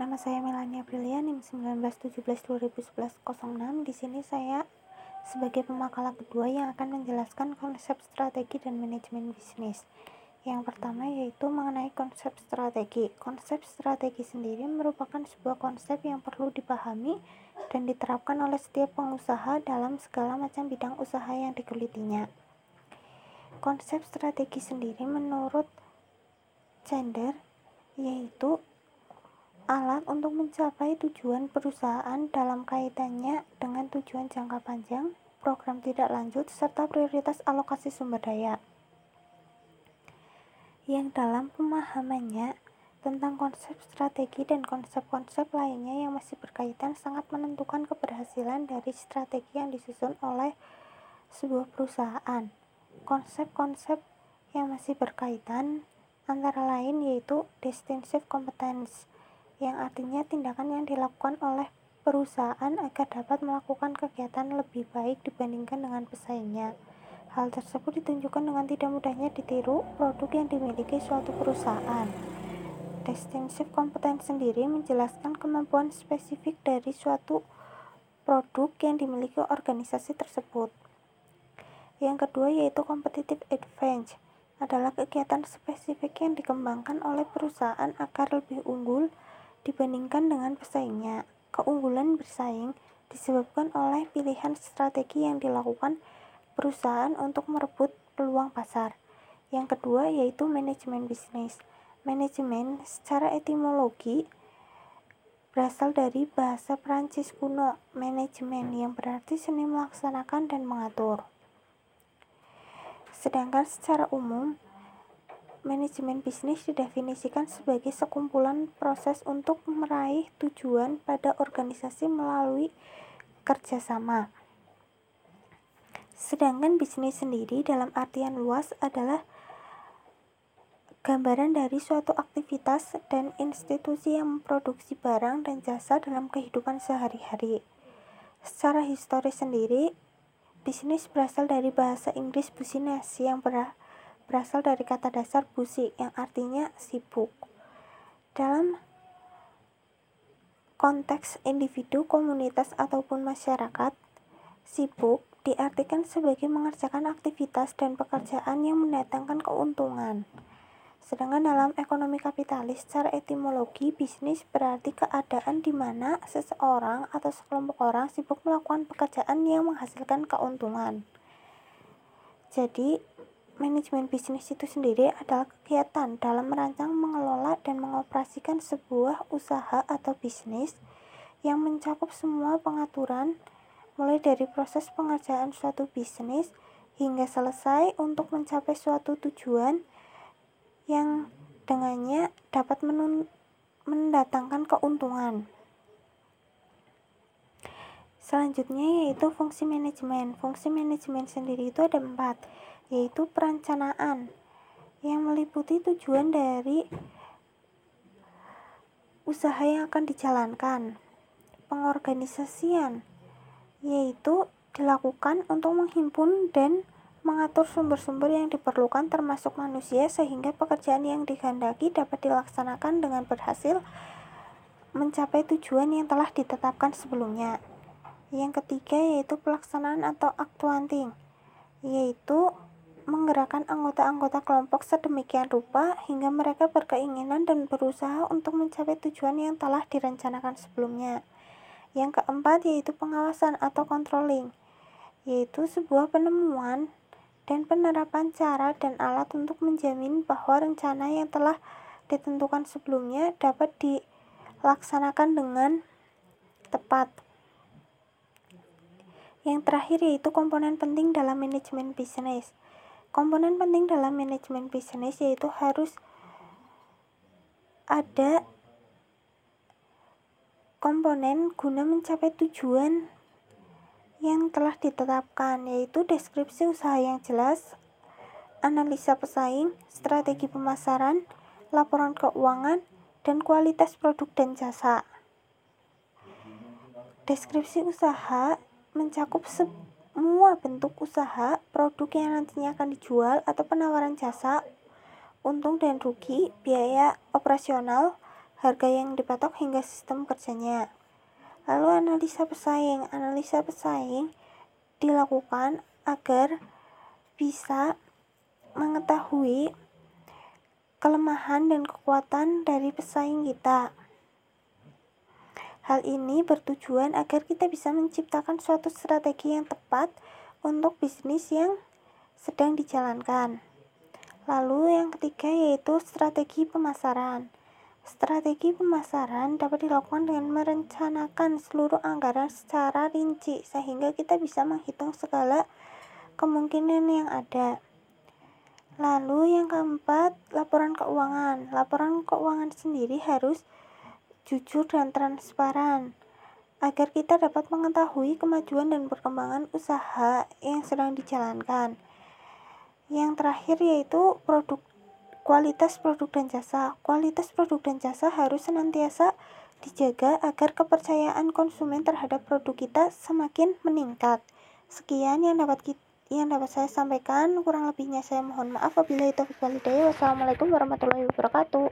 Nama saya Melania Aprilia, NIM 1917-2011-06. Di sini saya sebagai pemakalah kedua yang akan menjelaskan konsep strategi dan manajemen bisnis. Yang pertama yaitu mengenai konsep strategi. Konsep strategi sendiri merupakan sebuah konsep yang perlu dipahami dan diterapkan oleh setiap pengusaha dalam segala macam bidang usaha yang digelutinya. Konsep strategi sendiri menurut Cender yaitu alat untuk mencapai tujuan perusahaan dalam kaitannya dengan tujuan jangka panjang, program tidak lanjut, serta prioritas alokasi sumber daya. Yang dalam pemahamannya tentang konsep strategi dan konsep-konsep lainnya yang masih berkaitan sangat menentukan keberhasilan dari strategi yang disusun oleh sebuah perusahaan. Konsep-konsep yang masih berkaitan antara lain yaitu distinctive competence yang artinya tindakan yang dilakukan oleh perusahaan agar dapat melakukan kegiatan lebih baik dibandingkan dengan pesaingnya. Hal tersebut ditunjukkan dengan tidak mudahnya ditiru produk yang dimiliki suatu perusahaan. Distinctive competence sendiri menjelaskan kemampuan spesifik dari suatu produk yang dimiliki organisasi tersebut. Yang kedua yaitu competitive advantage adalah kegiatan spesifik yang dikembangkan oleh perusahaan agar lebih unggul dibandingkan dengan pesaingnya. Keunggulan bersaing disebabkan oleh pilihan strategi yang dilakukan perusahaan untuk merebut peluang pasar. Yang kedua yaitu manajemen bisnis. Manajemen secara etimologi berasal dari bahasa Prancis kuno manajemen yang berarti seni melaksanakan dan mengatur. Sedangkan secara umum Manajemen bisnis didefinisikan sebagai sekumpulan proses untuk meraih tujuan pada organisasi melalui kerjasama. Sedangkan bisnis sendiri dalam artian luas adalah gambaran dari suatu aktivitas dan institusi yang memproduksi barang dan jasa dalam kehidupan sehari-hari. Secara historis sendiri, bisnis berasal dari bahasa Inggris business yang ber berasal dari kata dasar busi yang artinya sibuk. Dalam konteks individu, komunitas, ataupun masyarakat, sibuk diartikan sebagai mengerjakan aktivitas dan pekerjaan yang mendatangkan keuntungan. Sedangkan dalam ekonomi kapitalis, secara etimologi, bisnis berarti keadaan di mana seseorang atau sekelompok orang sibuk melakukan pekerjaan yang menghasilkan keuntungan. Jadi, Manajemen bisnis itu sendiri adalah kegiatan dalam merancang, mengelola, dan mengoperasikan sebuah usaha atau bisnis yang mencakup semua pengaturan mulai dari proses pengerjaan suatu bisnis hingga selesai untuk mencapai suatu tujuan yang dengannya dapat mendatangkan keuntungan. Selanjutnya yaitu fungsi manajemen. Fungsi manajemen sendiri itu ada empat, yaitu perencanaan yang meliputi tujuan dari usaha yang akan dijalankan. Pengorganisasian yaitu dilakukan untuk menghimpun dan mengatur sumber-sumber yang diperlukan termasuk manusia sehingga pekerjaan yang dikehendaki dapat dilaksanakan dengan berhasil mencapai tujuan yang telah ditetapkan sebelumnya. Yang ketiga yaitu pelaksanaan atau accounting, yaitu menggerakkan anggota-anggota kelompok sedemikian rupa hingga mereka berkeinginan dan berusaha untuk mencapai tujuan yang telah direncanakan sebelumnya. Yang keempat yaitu pengawasan atau controlling, yaitu sebuah penemuan dan penerapan cara dan alat untuk menjamin bahwa rencana yang telah ditentukan sebelumnya dapat dilaksanakan dengan tepat. Yang terakhir yaitu komponen penting dalam manajemen bisnis. Komponen penting dalam manajemen bisnis yaitu harus ada komponen guna mencapai tujuan yang telah ditetapkan yaitu deskripsi usaha yang jelas, analisa pesaing, strategi pemasaran, laporan keuangan, dan kualitas produk dan jasa. Deskripsi usaha mencakup semua bentuk usaha, produk yang nantinya akan dijual, atau penawaran jasa, untung dan rugi, biaya operasional, harga yang dipatok hingga sistem kerjanya. Lalu analisa pesaing. Analisa pesaing dilakukan agar bisa mengetahui kelemahan dan kekuatan dari pesaing kita. Hal ini bertujuan agar kita bisa menciptakan suatu strategi yang tepat untuk bisnis yang sedang dijalankan. Lalu yang ketiga yaitu strategi pemasaran. Strategi pemasaran dapat dilakukan dengan merencanakan seluruh anggaran secara rinci sehingga kita bisa menghitung segala kemungkinan yang ada. Lalu yang keempat, laporan keuangan. Laporan keuangan sendiri harus jujur dan transparan agar kita dapat mengetahui kemajuan dan perkembangan usaha yang sedang dijalankan. Yang terakhir yaitu produk kualitas produk dan jasa. Kualitas produk dan jasa harus senantiasa dijaga agar kepercayaan konsumen terhadap produk kita semakin meningkat. Sekian yang dapat yang dapat saya sampaikan kurang lebihnya saya mohon maaf wabillahi taufiq walhidayah wassalamualaikum warahmatullahi wabarakatuh